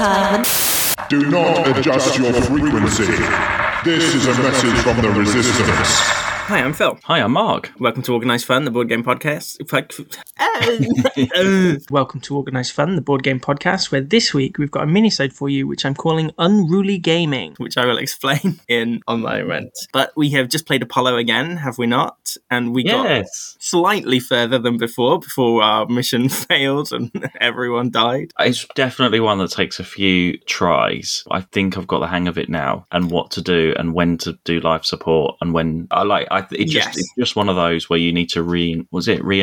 time. Do not adjust your frequency. This is a message from the Resistance. Hi, I'm Phil. Hi, I'm Mark. Welcome to Organised Fun, the board game podcast. Welcome to Organised Fun, the board game podcast, where this week we've got a mini-sode for you, which I'm calling Unruly Gaming, which I will explain in a moment. But we have just played Apollo again, have we not? And we got slightly further than before, before our mission failed and everyone died. It's definitely one that takes a few tries. I think I've got the hang of it now and what to do and when to do life support and when I like I it just Yes. it's just one of those where you need to re was it re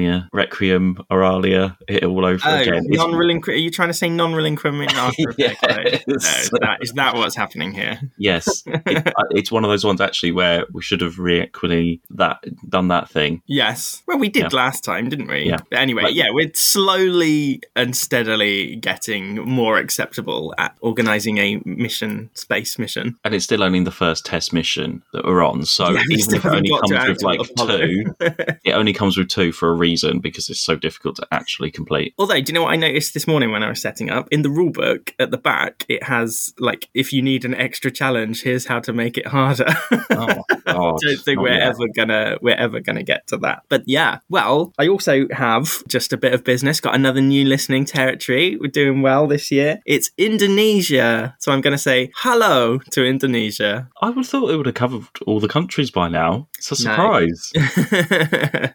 reinculalia requiem oralia it all over Oh, again. Non-relinqu- Are you trying to say non-relinquishment Yes. No, is that, is that what's happening here? yes, it, uh, it's one of those ones actually where we should have reequally that done that thing. Yes. Well, we did Yeah. last time, didn't we? Yeah. But anyway, Like- yeah, we're slowly and steadily getting more acceptable at organizing a mission, space mission. And it's still only the first test mission that we're on, so Yeah, even if it only comes with like two, it only comes with two for a reason because it's so difficult to actually complete. Although, do you know what I noticed this morning when I was setting up? In the rule book at the back, it has like, if you need an extra challenge, here's how to make it harder. Oh, God. don't think we're yet. ever gonna we're ever gonna get to that. But yeah, well, I also have just a bit of business. Got another new listening territory. We're doing well this year. It's Indonesia, so I'm gonna say hello to Indonesia. I would have thought it would have covered all the countries by now. It's a No. surprise.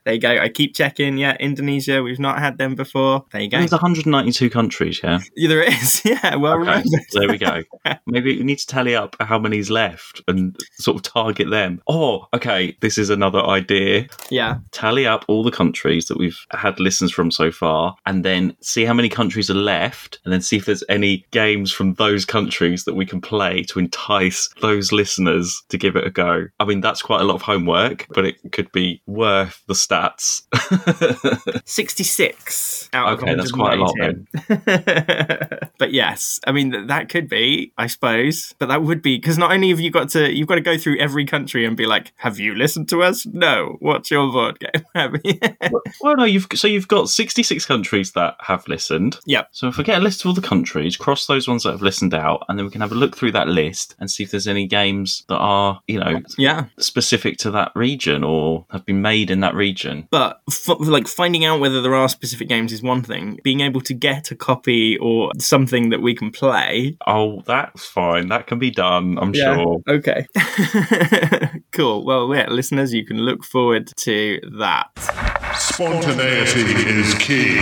there you go. I keep checking. Yeah, Indonesia. We've not had them before. There you go. There's 192 countries, yeah. Yeah, there is. Yeah, well Okay, remembered. there we go. Maybe we need to tally up how many's left and sort of target them. Oh, okay. This is another idea. Yeah. Tally up all the countries that we've had listens from so far, and then see how many countries are left, and then see if there's any games from those countries that we can play to entice those listeners to give it a go. I mean, that's quite a lot of homework, but it could be worth the stats. 66 out of Okay, that's quite a lot 192. but yes, I mean th- that could be, I suppose, but that would be because not only have you got to you've got to go through every country and be like, have you listened to us? No. What's your board game? You- well, no, you've so you've got 66 countries that have listened. Yep. So if I get a list of all the countries, cross those ones that have listened out, and then we can have a look through that list and see if there's any games that are, you know, yeah, specific to that region or have been made in that region. but f- like finding out whether there are specific games is one thing. Being able to get a copy or something that we can play. Oh, that's fine. That can be done, I'm sure. Okay. cool. Well, yeah, listeners, you can look forward to that. Spontaneity is key.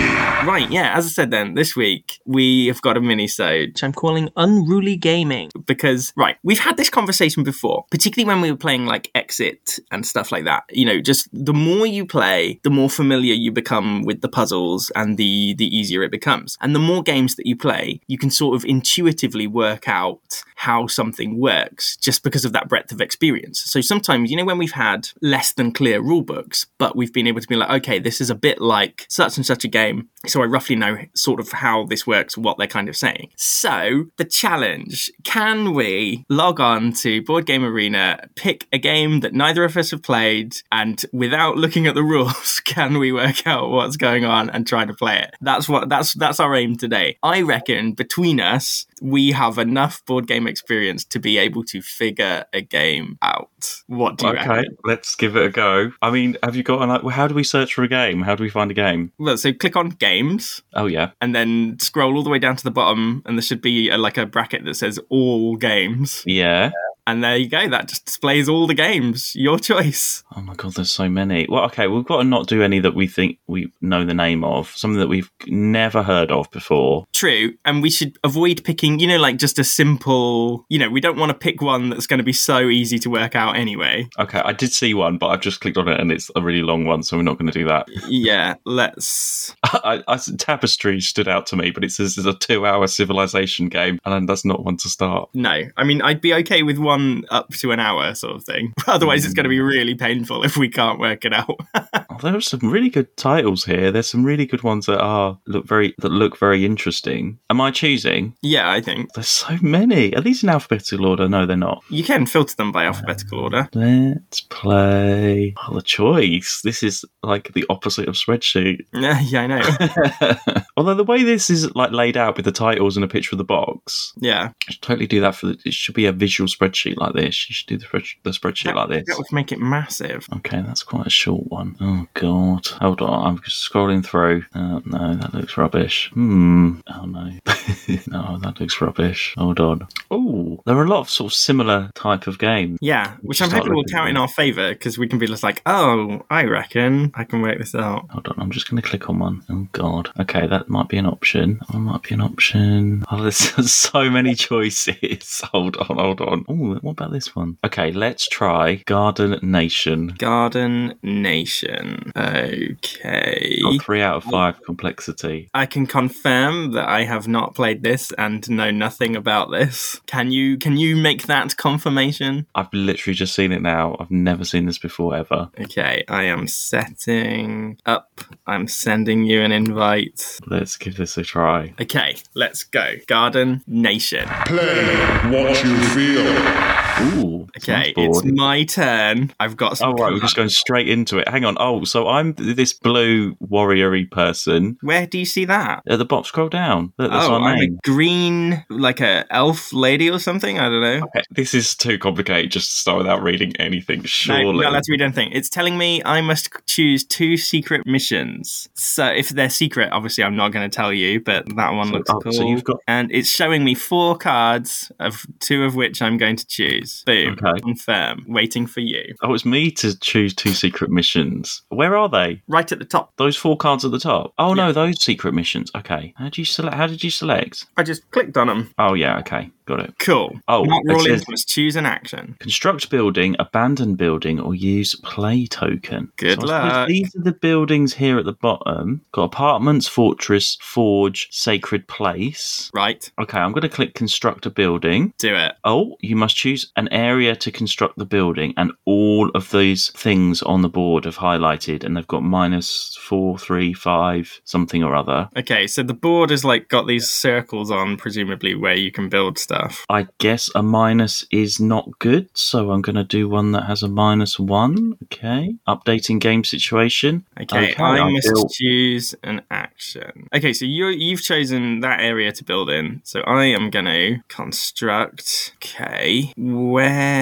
Right, yeah, as I said then, this week we have got a mini-sode, which I'm calling Unruly Gaming, because, right, we've had this conversation before, particularly when we were playing, like, Exit and stuff like that. You know, just the more you play, the more familiar you become with the puzzles and the, the easier it becomes. And the more games that you play, you can sort of intuitively work out how something works just because of that breadth of experience. So sometimes, you know, when we've had less than clear rule books, but we've been able to be like, okay, this is a bit like such and such a game. So I roughly know sort of how this works, what they're kind of saying. So the challenge can we log on to Board Game Arena, pick a game that neither of us have played, and without looking at the rules, can we work out what's going on and try to play it? That's what that's that's our aim today. I reckon between us, we have enough board game experience to be able to figure a game out. What do you Okay, reckon? let's give it a go. I mean, have you got an like? How do we search for a game? How do we find a game? Well, so click on games. Oh yeah, and then scroll all the way down to the bottom, and there should be a, like a bracket that says all games. yeah. And there you go. That just displays all the games. Your choice. Oh my god, there's so many. Well, okay, we've got to not do any that we think we know the name of. Something that we've never heard of before. True. And we should avoid picking, you know, like just a simple, you know, we don't want to pick one that's going to be so easy to work out anyway. Okay, I did see one, but I've just clicked on it and it's a really long one, so we're not going to do that. Yeah, let's. I, I, Tapestry stood out to me, but it says it's a two-hour civilization game, and that's not one to start. No. I mean, I'd be okay with one up to an hour sort of thing. Otherwise, it's going to be hmm. really painful if we can't work it out. Oh, there are some really good titles here. There's some really good ones that are look very that look very interesting. Am I choosing? yeah, I think. There's so many. Are these in alphabetical order? No, they're not. You can filter them by alphabetical order. Let's play. Oh, the choice. This is like the opposite of spreadsheet. Yeah, yeah, I know. Although the way this is like laid out with the titles and a picture of the box, Yeah. I should totally do that for the, it should be a visual spreadsheet like this. You should do the, the spreadsheet like this. That would make it massive. Okay, that's quite a short one. Oh god. Hold on, I'm just scrolling through. Oh no, that looks rubbish. Hmm. Oh no. no, that looks rubbish. Hold on. Oh, there are a lot of sort of similar type of games. Yeah, which I'm hoping will count in our favour because we can be just like, oh, I reckon I can work this out. Hold on, I'm just going to click on one. Oh god. Okay, that might be an option. That might be an option. Oh, there's so many choices. Hold on, hold on. Oh, what about this one? Okay, let's try Garden Nation. Garden Nation. Okay. Got three out of five complexity. I can confirm that I have not played this and know nothing about this. Can you can you make that confirmation? I've literally just seen it now. I've never seen this before ever. Okay, I am setting up. I'm sending you an invite. Let's give this a try. Okay, let's go. Garden Nation. Play what you feel. Ooh. Okay, it's my turn. I've got some. Oh right, we're just going straight into it. Hang on. Oh, so I'm this blue warrior-y person. Where do you see that? At the bottom, scroll down. Look, that's oh, I'm a green, like a elf lady or something. I don't know. Okay, This is too complicated just to start without reading anything, No, surely. not allowed to read anything. It's telling me I must choose two secret missions. So if they're secret, obviously I'm not going to tell you, but that one So- looks oh, cool. so you've got- and it's showing me four cards of two of which I'm going to choose. Boom. Okay. Confirm. Waiting for you. Oh, it's me to choose two secret missions. Where are they? Right at the top. Those four cards at the top. Oh no, those secret missions. Okay. How did you select? How did you select? I just clicked on them. Oh yeah. Okay. Got it. Cool. Oh, Not it says- Must choose an action. Construct building, abandon building, or use play token. Good So I suppose luck. These are the buildings here at the bottom. Got apartments, fortress, forge, sacred place. Right. Okay, I'm going to click construct a building. Do it. Oh, you must choose an area to construct the building, and all of these things on the board have highlighted, and they've got minus four, three, five, something or other. Okay, so the board has like got these circles on, presumably where you can build stuff. I guess a minus is not good, so I'm going to do one that has a minus one. Okay. Updating game situation. Okay, Okay, I I must built- choose an action. Okay, so you you've chosen that area to build in. So I am going to construct. Okay, where?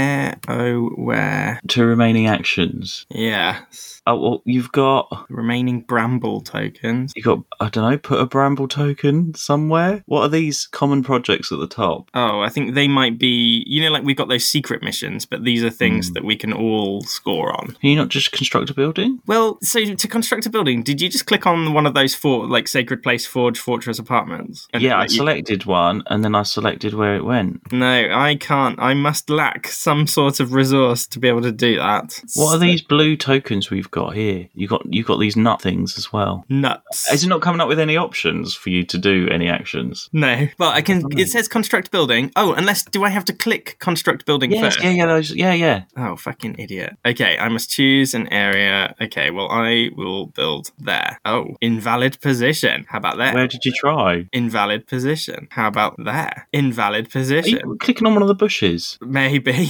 Oh, where? Two remaining actions. Yes, Oh, well, you've got. remaining bramble tokens. You got, I don't know, put a bramble token somewhere. What are these common projects at the top? Oh, I think they might be. You know, like we've got those secret missions, but these are things Hmm. that we can all score on. Can you not just construct a building? Well, so to construct a building, did you just click on one of those four, like Sacred Place, Forge, Fortress, Apartments? And, yeah, I you- selected one and then I selected where it went. No, I can't. I must lack some sort of resource to be able to do that. What are these blue tokens we've got here? You got you got these nut things as well. nuts? Is it not coming up with any options for you to do any actions? no, but I can. It says construct building. Oh, unless do I have to click construct building Yes, first? yeah, yeah, those, yeah, yeah. Oh, fucking idiot. Okay, I must choose an area. Okay, well, I will build there. Oh, invalid position. How about that? Where did you try? Invalid position. How about there? Invalid position. clicking on one of the bushes? Maybe.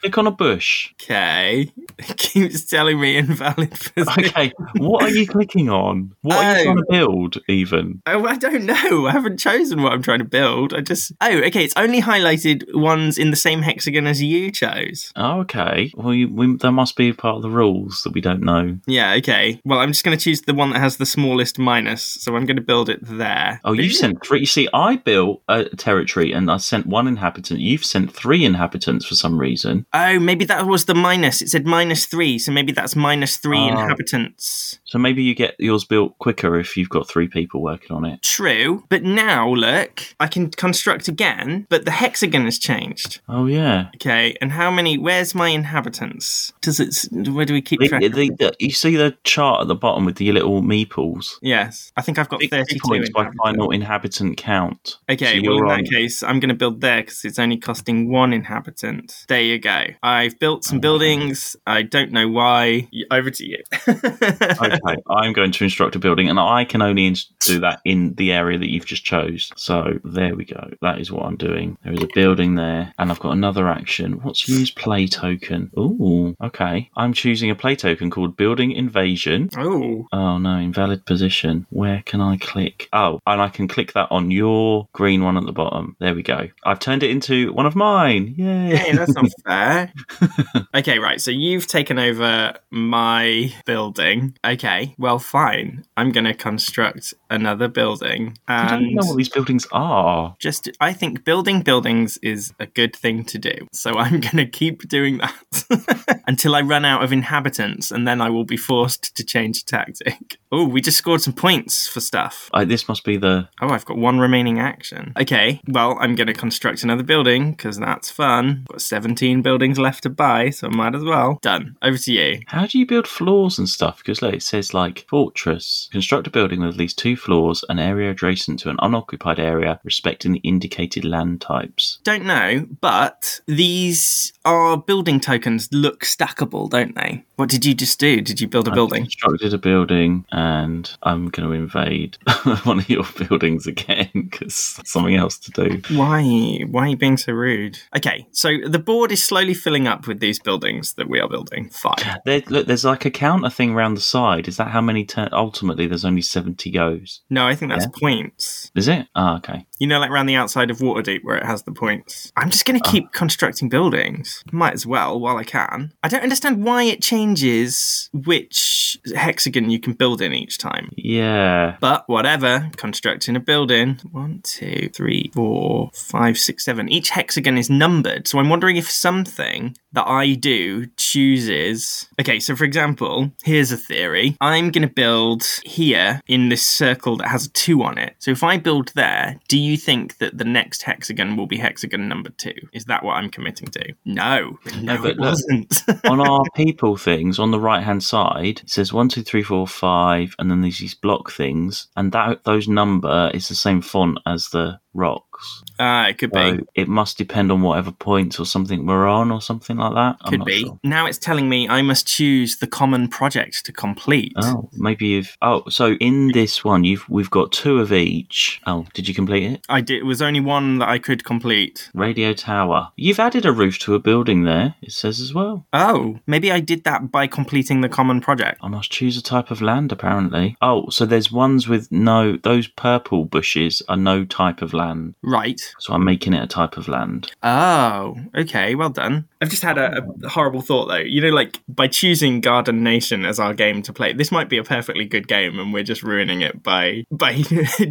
Click on a bush. okay. It keeps telling me invalid position. Okay, what are you clicking on? What are you Oh. trying to build, even? Oh, I don't know. I haven't chosen what I'm trying to build. I just. Oh, okay. It's only highlighted ones in the same hexagon as you chose. Oh, okay. Well, you, we, that must be part of the rules that we don't know. Yeah, okay. Well, I'm just going to choose the one that has the smallest minus. So I'm going to build it there. Oh, you sent three. You see, I built a territory and I sent one inhabitant. You've sent three inhabitants for some reason. Oh, maybe that was the minus. It said minus three. So maybe that's minus three Ah. inhabitants. So maybe you get yours built quicker if you've got three people working on it. True. But now, look, I can construct again, but the hexagon has changed. Oh, yeah. Okay, and how many? Where's my inhabitants? Does it? Where do we keep track? the, the- you see the chart at the bottom with the little meeples? Yes, I think I've got 50 thirty-two points by final inhabitant count. Okay, So well in that case, I'm going to build there because it's only costing one inhabitant. There there you go. I've built some buildings. I don't know why. Over to you. okay, I'm going to instruct a building, and I can only do that in the area that you've just chose. So there we go. That is what I'm doing. There is a building there, and I've got another action. What's use play token? Ooh, okay. I'm choosing a play token called Building Invasion. oh, Oh no, invalid position. Where can I click? Oh, and I can click that on your green one at the bottom. There we go. I've turned it into one of mine. Yay! hey, that's not fair. okay, right. So you've taken over my building. Okay, well, fine. I'm going to construct another building. I don't know what these buildings are. just, I think building buildings is a good thing to do. So I'm going to keep doing that until I run out of inhabitants, and then I will be forced to change tactic. Oh, we just scored some points for stuff. I, this must be the. Oh, I've got one remaining action. Okay, well, I'm going to construct another building because that's fun. Got 17 buildings left to buy, so I might as well. Done. Over to you. How do you build floors and stuff? Because look, it says like fortress. Construct a building with at least two floors, an area adjacent to an unoccupied area, respecting the indicated land types. Don't know, but these are building tokens look stackable, don't they? What did you just do? Did you build a I've building? constructed a building, and I'm going to invade one of your buildings again because something else to do. Why? Why are you being so rude? Okay, so the board is slowly filling up with these buildings that we are building. Fine. There, look, there's like a counter thing around the side. Is that how many? Turn- Ultimately, there's only seventy goes. No, I think that's points. Is it? Ah, okay. You know, like around the outside of Waterdeep where it has the points. I'm just going to keep ah. constructing buildings. Might as well while I can. I don't understand why it changes which hexagon you can build in each time. Yeah. But whatever, constructing a building. One, two, three, four, five, six, seven. Each hexagon is numbered. So I'm wondering if something that I do chooses. Okay, so for example, here's a theory. I'm going to build here in this circle that has a two on it. So if I build there, do you think that the next hexagon will be hexagon number two? Is that what I'm committing to? No. No, but it look- wasn't. on our people things on the right hand side, it says one, two, three, four, five, and then there's these block things, and that those number is the same font as the rocks. Ah, it could be. It must depend on whatever points or something we're on or something like that. Could be. sure. Now it's telling me I must choose the common project to complete. Oh, maybe you've. Oh, so in this one, you've we've got two of each. Oh, did you complete it? I did. It was only one that I could complete. Radio tower. You've added a roof to a building there. It says as well. Oh, maybe I did that by completing the common project. I must choose a type of land, apparently. Oh, so there's ones with no. Those purple bushes are no type of land. Right. So I'm making it a type of land. Oh, okay. Well done. I've just had a, a horrible thought though. You know, like by choosing Garden Nation as our game to play, this might be a perfectly good game, and we're just ruining it by by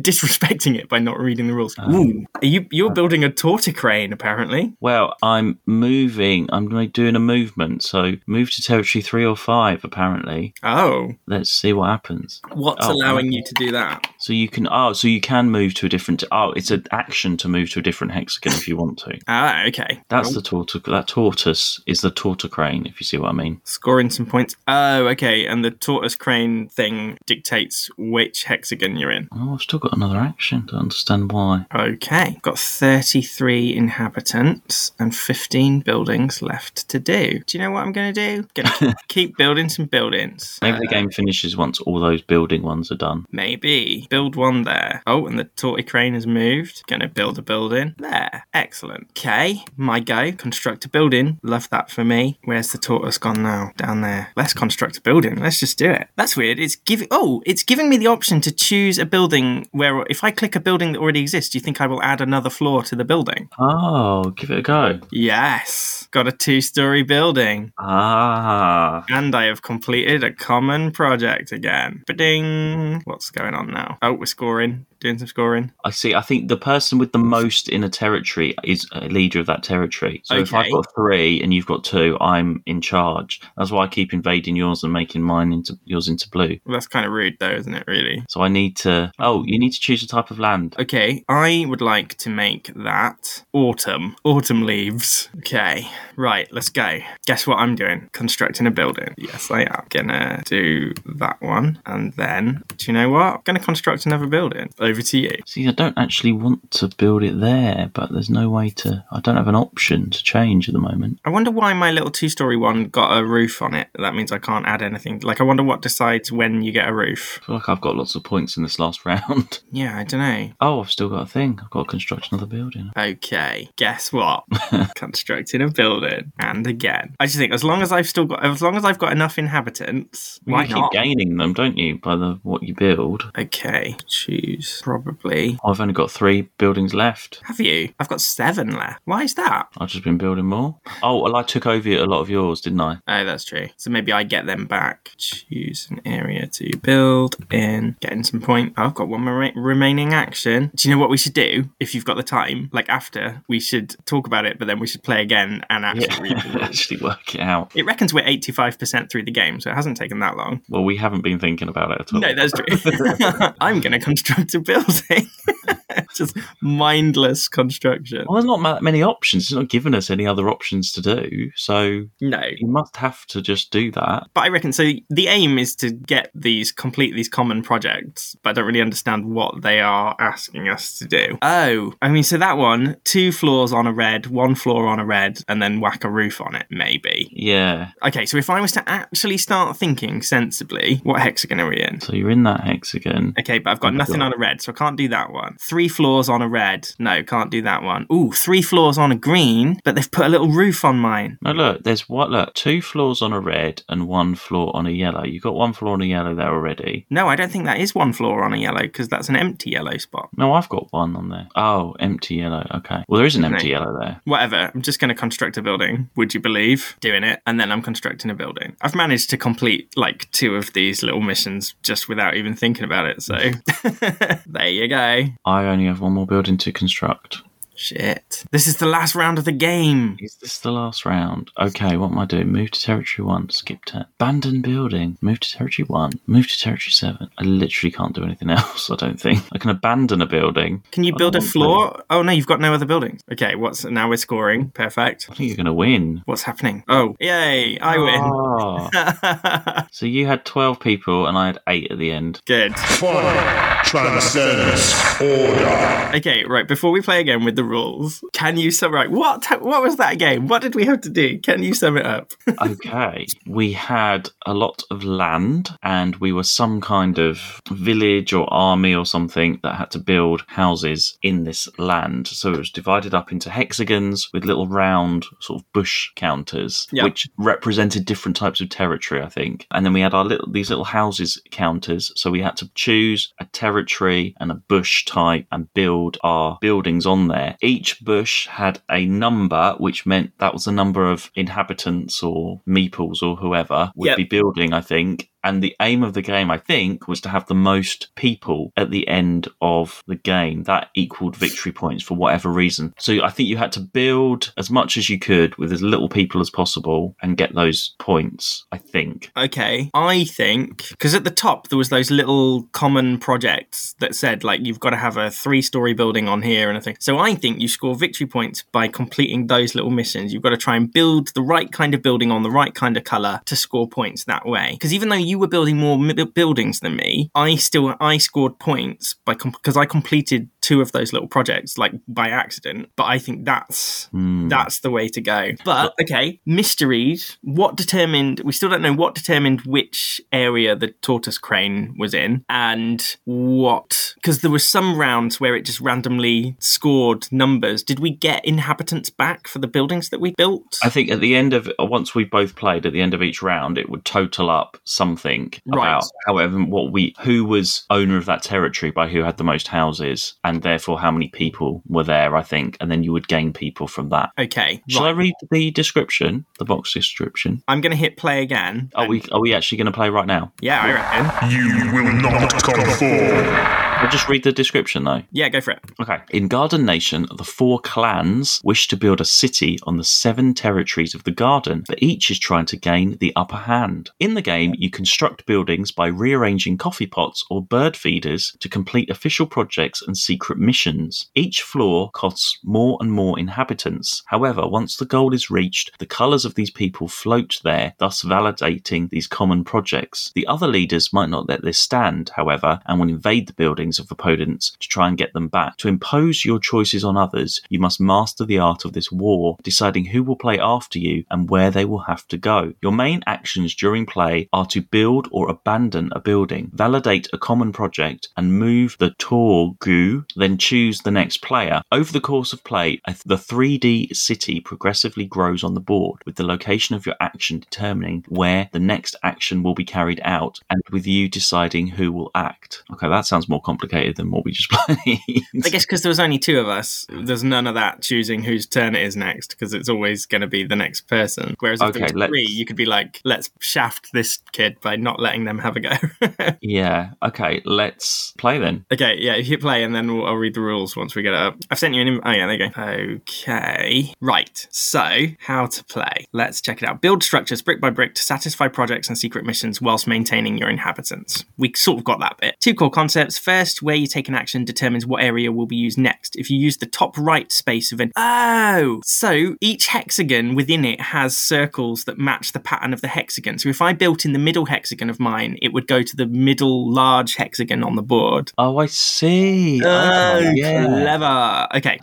disrespecting it by not reading the rules. Ooh, Are you you're building a torticrane apparently. Well, I'm moving. I'm doing a movement. So move to territory three or five, apparently. Oh, Let's see what happens. what's Oh, allowing you to do that? So you can. Oh, so you can move to a different. Oh, it's an action to move to a different hexagon if you want to. Ah, okay. That's the tortoise. That tortoise is the tortoise crane, if you see what I mean. Scoring some points. Oh, okay. And the tortoise crane thing dictates which hexagon you're in. Oh, I've still got another action. Don't understand why. Okay. Got 33 inhabitants and 15 buildings left to do. Do you know what I'm going to do? Going to keep building some buildings. Maybe the game finishes once all those building ones are done. Maybe. Build one there. Oh, and the tortoise crane has moved. Going to build a building there. Excellent. Okay. My go. Construct a building. Love that for me. Where's the tortoise gone now? Down there. Let's construct a building. Let's just do it. That's weird. It's giving. Oh, it's giving me the option to choose a building where if I click a building that already exists, do you think I will add another floor to the building? Oh, give it a go. Yes. Got a two story building. Ah. And I have completed a common project again. Ba-ding. What's going on now? Oh, we're scoring. Doing some scoring. I see. I think the person with the most in a territory is a leader of that territory. So if I've got three and you've got two, I'm in charge. That's why I keep invading yours and making mine into yours into blue. Well, that's kind of rude, though, isn't it, really? So I need to. Oh, you need to choose a type of land. Okay, I would like to make that autumn. Autumn leaves. Okay, right, let's go. Guess what I'm doing? Constructing a building. Yes, I am. Gonna do that one. And then, do you know what? I'm gonna construct another building. Over to you. See, I don't actually want to build it there, but there's no way to. I don't have an option to change at the moment. I wonder why my little two story one got a roof on it. That means I can't add anything. Like, I wonder what decides when you get a roof. I feel like I've got lots of points in this last round. Yeah, I don't know. Oh, I've still got a thing. I've got to construct another building. Okay, guess what? Constructing a building, and again. I just think as long as I've still got, as long as I've got enough inhabitants, why you keep not? gaining them, don't you, by the what you build? Okay, choose probably. I've only got three buildings left. Have you? I've got seven left. Why is that? I've just been building more. Oh, well, I took over a lot of yours, didn't I? Oh, that's true. So maybe I get them back. Choose an area to build in. Getting some point. Oh, I've got one more remaining action. Do you know what we should do if you've got the time? Like after, we should talk about it, but then we should play again and actually Yeah, actually work it out. It reckons we're 85% through the game, so it hasn't taken that long. Well, we haven't been thinking about it at all. No, that's true. I'm going to construct a building. Just mindless construction. Well, there's not ma- many options. It's not giving us any other options to do. So No. you must have to just do that. But I reckon so. The aim is to get these complete these common projects, but I don't really understand what they are asking us to do. Oh, I mean, so that one, two floors on a red, one floor on a red, and then whack a roof on it, maybe. Yeah. Okay, so if I was to actually start thinking sensibly, what hexagon are we in? So you're in that hexagon. Okay, but I've got Oh nothing God. on a red, so I can't do that one. Three floors on a red. No, can't do that one. Ooh, three floors on a green, but they've put a little roof on mine. No, look, there's what? Look, two floors on a red and one floor on a yellow. You got one floor on a yellow there already. No, I don't think that is one floor on a yellow because that's an empty yellow spot. No, I've got one on there. Oh, empty yellow. Okay. Well, there is an empty No. yellow there. Whatever, I'm just going to construct a building, would you believe? Doing it, and then I'm constructing a building. I've managed to complete like two of these little missions just without even thinking about it, so there you go. I only have one more building to construct. Shit. This is the last round of the game. Is this the last round? Okay, what am I doing? Move to territory one, skip 10. Abandon building, move to territory one, move to territory seven. I literally can't do anything else, I don't think. I can abandon a building. Can you build a don't floor? Oh no, you've got no other buildings. Okay, what's now we're scoring. Perfect. I think you're going to win. What's happening? Oh, yay, I win. Ah. so you had 12 people and I had 8 at the end. Good. Fun transcends order. Okay, right. Before we play again with the rules, can you sum right? What what was that game? What did we have to do? Can you sum it up? Okay. we had a lot of land and we were some kind of village or army or something that had to build houses in this land. So it was divided up into hexagons with little round sort of bush counters, Yeah. which represented different types of territory, I think. And then we had our little these little houses counters. So we had to choose a territory and a bush type and build our buildings on there. Each bush had a number, which meant that was the number of inhabitants or meeples or whoever would Yep. be building, I think. And the aim of the game, I think, was to have the most people at the end of the game. That equaled victory points for whatever reason. So I think you had to build as much as you could with as little people as possible and get those points, I think. Okay, I think because at the top there was those little common projects that said like you've got to have a three-story building on here and a thing. So I think you score victory points by completing those little missions. You've got to try and build the right kind of building on the right kind of color to score points that way. Because even though you were building more buildings than me, I still I scored points by because I completed two of those little projects like by accident. But I think that's Hmm. that's the way to go. But okay, mysteries. What determined? We still don't know what determined which area the tortoise crane was in, and what because there was some rounds where it just randomly scored numbers. Did we get inhabitants back for the buildings that we built? I think at the end of once we both played, at the end of each round, it would total up something Right. about however what we who was owner of that territory by who had the most houses, and therefore how many people were there. I think, and then you would gain people from that. okay, Shall right. I read the description, the box description? I'm going to hit play again. Are and- we are we actually going to play right now? Yeah, I reckon. You will not conform. I'll just read the description though. Yeah, go for it. Okay. In Garden Nation, the four clans wish to build a city on the seven territories of the garden, but each is trying to gain the upper hand. In the game, you construct buildings by rearranging coffee pots or bird feeders to complete official projects and seek secret missions. Each floor costs more and more inhabitants. However, once the goal is reached, the colours of these people float there, thus validating these common projects. The other leaders might not let this stand, however, and will invade the buildings of opponents to try and get them back. To impose your choices on others, you must master the art of this war, deciding who will play after you and where they will have to go. Your main actions during play are to build or abandon a building, validate a common project, and move the Torgu, then choose the next player. Over the course of play, the 3D city progressively grows on the board, with the location of your action determining where the next action will be carried out, and with you deciding who will act. Okay, that sounds more complicated than what we just played. I guess because there was only two of us, there's none of that choosing whose turn it is next, because it's always going to be the next person. Whereas if Okay, there three, you could be like, let's shaft this kid by not letting them have a go. yeah, okay, let's play then. Okay, yeah, if you play and then we'll, I'll read the rules once we get it up. I've sent you an. Im- oh, yeah, there you go. Okay. Right. So, how to play. Let's check it out. Build structures brick by brick to satisfy projects and secret missions whilst maintaining your inhabitants. We sort of got that bit. Two core concepts. First, where you take an action determines what area will be used next. If you use the top right space of an. Oh! So, each hexagon within it has circles that match the pattern of the hexagon. So, if I built in the middle hexagon of mine, it would go to the middle large hexagon on the board. Oh, I see. Uh, Oh, yeah. clever. Okay.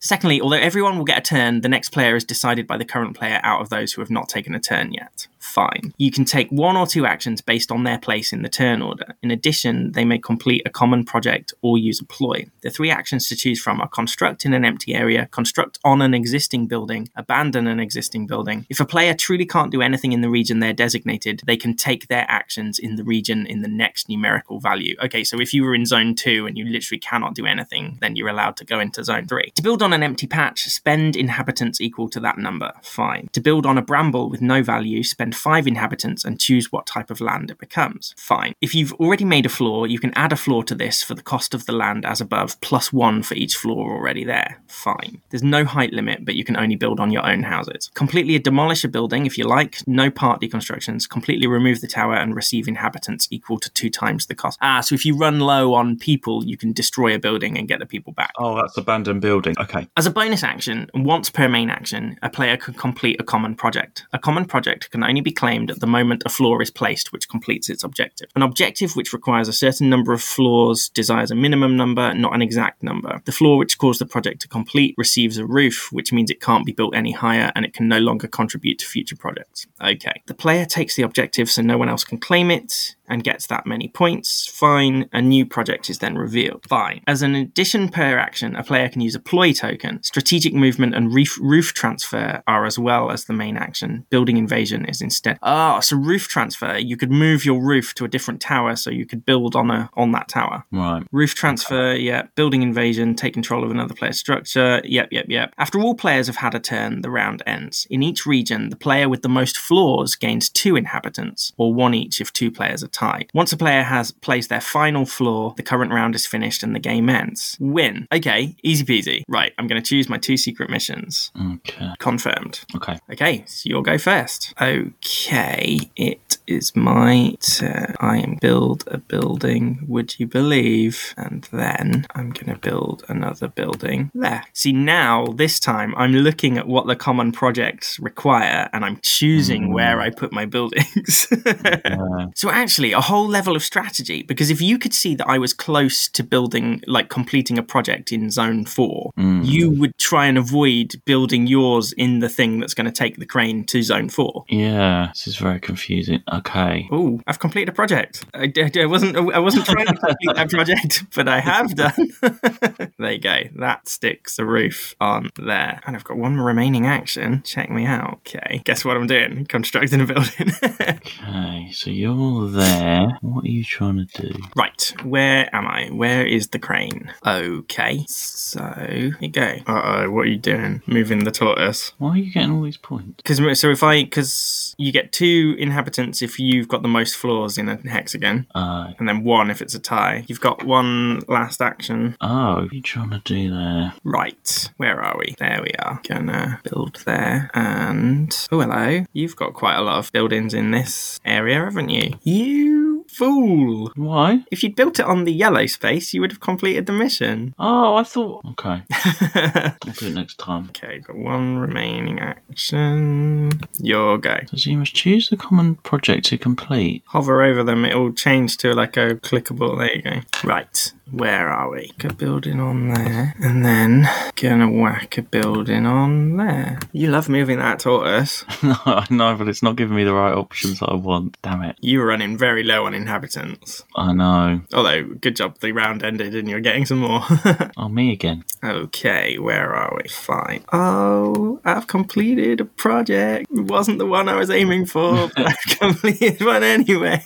Secondly, although everyone will get a turn, the next player is decided by the current player out of those who have not taken a turn yet. Fine. You can take one or two actions based on their place in the turn order. In addition, they may complete a common project or use a ploy. The three actions to choose from are construct in an empty area, construct on an existing building, abandon an existing building. If a player truly can't do anything in the region they're designated, they can take their actions in the region in the next numerical value. Okay, so if you were in zone two and you literally cannot do anything, then you're allowed to go into zone three. To build on an empty patch, spend inhabitants equal to that number. Fine. To build on a bramble with no value, spend five inhabitants and choose what type of land it becomes. Fine. If you've already made a floor, you can add a floor to this for the cost of the land as above, plus one for each floor already there. Fine. There's no height limit, but you can only build on your own houses. Completely demolish a building if you like, no part deconstructions. Completely remove the tower and receive inhabitants equal to two times the cost. Ah, so if you run low on people, you can destroy a building and get the people back. Oh, that's abandoned building. Okay. As a bonus action, once per main action, a player can complete a common project. A common project can only be claimed at the moment a floor is placed, which completes its objective. An objective which requires a certain number of floors desires a minimum number, not an exact number. The floor which caused the project to complete receives a roof, which means it can't be built any higher and it can no longer contribute to future projects. Okay. The player takes the objective so no one else can claim it and gets that many points. Fine. A new project is then revealed. Fine. As an addition per action, a player can use a ploy token. Strategic movement and roof, roof transfer are as well as the main action. Building invasion is instead. Ah, so roof transfer. You could move your roof to a different tower, so you could build on a on that tower. Right. Roof transfer, yeah. Building invasion, take control of another player's structure. Yep, yep, yep. After all players have had a turn, the round ends. In each region, the player with the most floors gains two inhabitants, or one each if two players are tied. Once a player has placed their final floor, the current round is finished and the game ends. Win. Okay, easy peasy. Right, I'm going to choose my two secret missions. Okay. Confirmed. Okay. Okay, so you'll go first. Okay, it is my turn. I am build a building, would you believe? And then I'm going to build another building there. See, now, this time, I'm looking at what the common projects require and I'm choosing where I put my buildings. Uh, So actually, a whole level of strategy. Because if you could see that I was close to building, like completing a project in Zone Four, you would try and avoid building yours in the thing that's going to take the crane to Zone Four. yeah. This is very confusing. Okay. Oh, I've completed a project. I, I wasn't. I wasn't trying to complete that project, but I have done. there you go. That sticks a roof on there, and I've got one remaining action. Check me out. Okay, guess what I'm doing? Constructing a building. Okay. So you're there. What are you trying to do? Right, where am I? Where is the crane? Okay, so here you go. Uh oh, what are you doing? Moving the tortoise. Why are you getting all these points? Because so if I because you get two inhabitants if you've got the most floors in a hexagon, Uh, and then one if it's a tie. You've got one last action. oh, what are you trying to do there? Right, where are we? There we are. Gonna build there, and oh hello, you've got quite a lot of buildings in this area, haven't you? You fool. Why? If you'd built it on the yellow space, you would have completed the mission. Oh, I thought. Okay, I'll do it next time. Okay, got one remaining action. Your go. So you must choose the common project to complete. Hover over them, it'll change to like a clickable. There you go. Right, where are we? A building on there, and then gonna whack a building on there. You love moving that tortoise. no, I know, but it's not giving me the right options that I want. Damn it. You were running very low on inhabitants. I know. Although, good job, the round ended and you're getting some more. Oh, me again. okay, where are we? Fine. Oh, I've completed a project. It wasn't the one I was aiming for, but I've completed one anyway.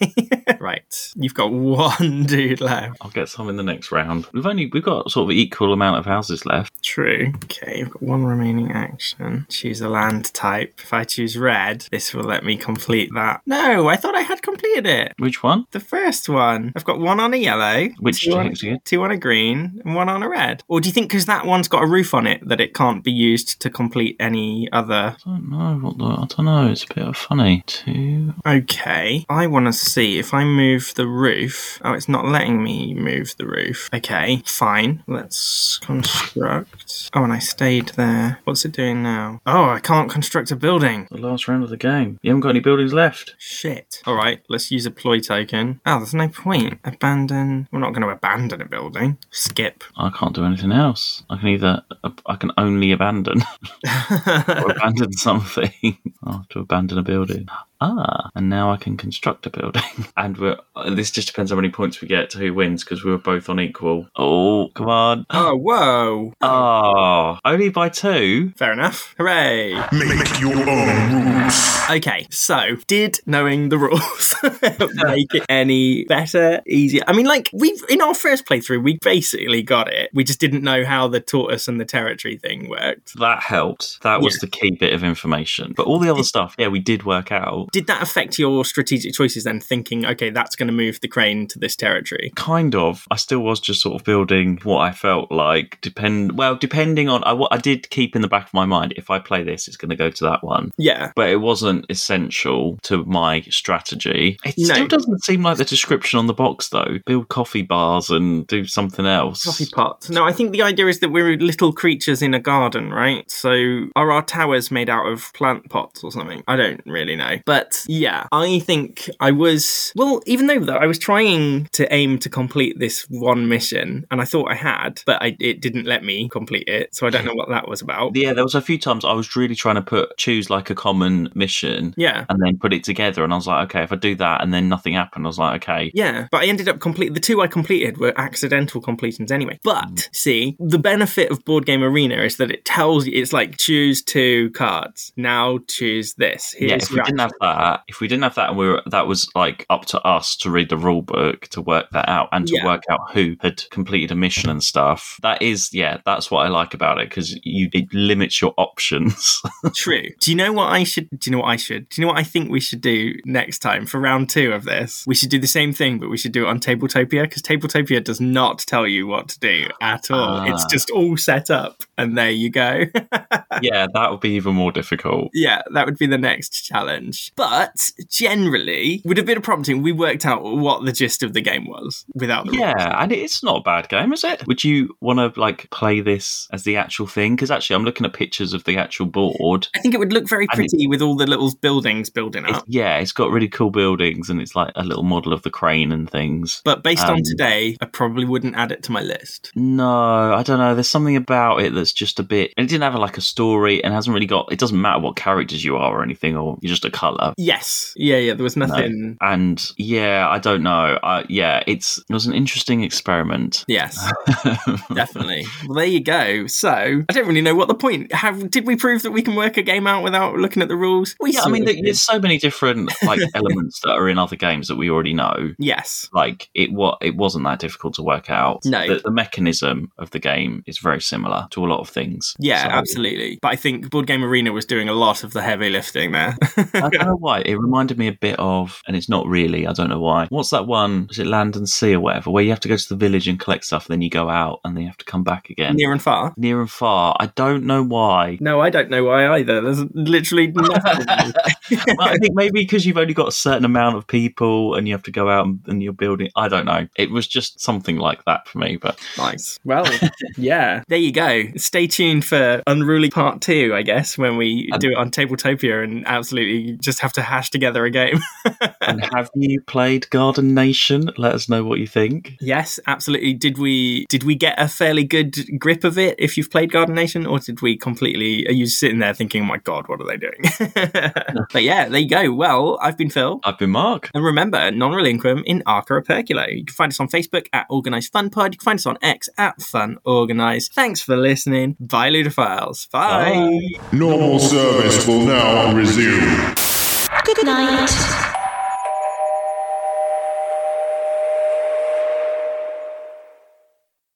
right, you've got one dude left. I'll get some in the next round. We've only we've got sort of equal amount of houses left. True. Okay, I've got one remaining action. Choose a land type. If I choose red, this will let me complete that. No, I thought I had completed it. Which one? The first one. I've got one on a yellow, Which two on, text two on a green, and one on a red. Or do you think because that one's got a roof on it that it can't be used to complete any other? I don't know what the I don't know. It's a bit funny. Two. Okay, I want to see if I move the roof. Oh, it's not letting me move the roof. Okay, fine. Let's construct. Oh, and I stayed there. What's it doing now? Oh, I can't construct a building. The last round of the game. You haven't got any buildings left. Shit. All right, let's use a ploy token. Oh, there's no point. Abandon. We're not going to abandon a building. Skip. I can't do anything else. I can either I can only abandon or abandon something. I have to abandon a building. Ah, and now I can construct a building. And we're this just depends how many points we get to who wins because we were both on equal. Oh, come on. oh, whoa. Oh, only by two. Fair enough. Hooray. Make your own rules. Okay, so did knowing the rules make it any better, easier? I mean, like we in our first playthrough, we basically got it. We just didn't know how the tortoise and the territory thing worked. That helped. That was Yeah. the key bit of information. But all the other stuff, yeah, we did work out. Did that affect your strategic choices then? Thinking, okay, that's going to move the crane to this territory. kind of i still was just sort of building what i felt like depend well depending on I, what I did keep in the back of my mind if i play this it's going to go to that one Yeah, but it wasn't essential to my strategy it No. still doesn't seem like the description on the box though build coffee bars and do something else coffee pot. No, I think the idea is that we're little creatures in a garden, right? So are our towers made out of plant pots or something? I don't really know. But yeah, I think I was well, even though though I was trying to aim to complete this one mission and I thought I had, but I, it didn't let me complete it. So I don't know what that was about. yeah there was a few times i was really trying to put choose like a common mission Yeah. and then put it together and i was like okay if i do that and then nothing happened i was like okay Yeah, but I ended up complete. The two I completed were accidental completions anyway. But Mm. see, the benefit of Board Game Arena is that it tells you it's like choose two cards. Now choose this. Here's yeah, if we didn't have that, if we didn't have that, and we were that was like up to us to read the rule book to work that out and to Yeah. work out who had completed a mission and stuff. That is, yeah, that's what I like about it because you it limits your options. True. Do you know what I should? Do you know what I should? Do you know what I think we should do next time for round two of this? We should do the same thing, but we should do it on Tabletopia because Tabletopia does not tell you what to do at all. It's Ah. just all set up, and there you go. yeah, that would be even more difficult. yeah, that would be the next challenge. But generally, with a bit of prompting, we worked out what the gist of the game was without the rules. Yeah, and it's not a bad game, is it? Would you want to like play this as the actual thing? Because actually, I'm looking at pictures of the actual board. I think it would look very And it- pretty with all the little buildings building It's, up. yeah, it's got really cool buildings, and it's like a little model of the crane and things. But based on Um, today, I probably wouldn't add it to my list. No, I don't know. There's something about it that's just a bit. It didn't have like a story and hasn't really got. It doesn't matter what characters you are or anything, or you're just a color. Yes. Yeah, yeah, there was nothing. And yeah, I don't know. Uh, yeah, it's it was an interesting experiment. Yes, definitely. Well, there you go. So, I don't really know what the point. Have did we prove that we can work a game out without looking at the rules? We yeah, I mean, there- there's so many different like elements that are in other games that we already know. yes. Like it, what it wasn't that difficult to work out. No. the, the mechanism of the game is very similar to a lot of things. Yeah, So- absolutely. But I think Board Game Arena was doing a lot of the heavy lifting there. I know why. It reminded me a bit of, and it's not really, I don't know why. What's that one? Is it Land and Sea or whatever, where you have to go to the village and collect stuff, and then you go out and then you have to come back again? Near and far. Near and far. I don't know why. No, I don't know why either. There's literally nothing. well, I think maybe because you've only got a certain amount of people and you have to go out and, and you're building. I don't know. It was just something like that for me, but nice. Well, yeah. There you go. Stay tuned for Unruly Part 2, I guess, when we do it on Tabletopia and absolutely just have to hash together a game. and have you played Garden Nation? Let us know what you think. Yes, absolutely. Did we did we get a fairly good grip of it if you've played Garden Nation, or did we completely are you sitting there thinking, oh my god, what are they doing? but yeah, there you go. Well, I've been Phil. I've been Mark. And remember, non relinquum in Arca Operculo. You can find us on Facebook at Organised Fun Pod. You can find us on X at Fun Organised. Thanks for listening. Bye, Ludophiles. Bye. Normal service will now resume. Good night.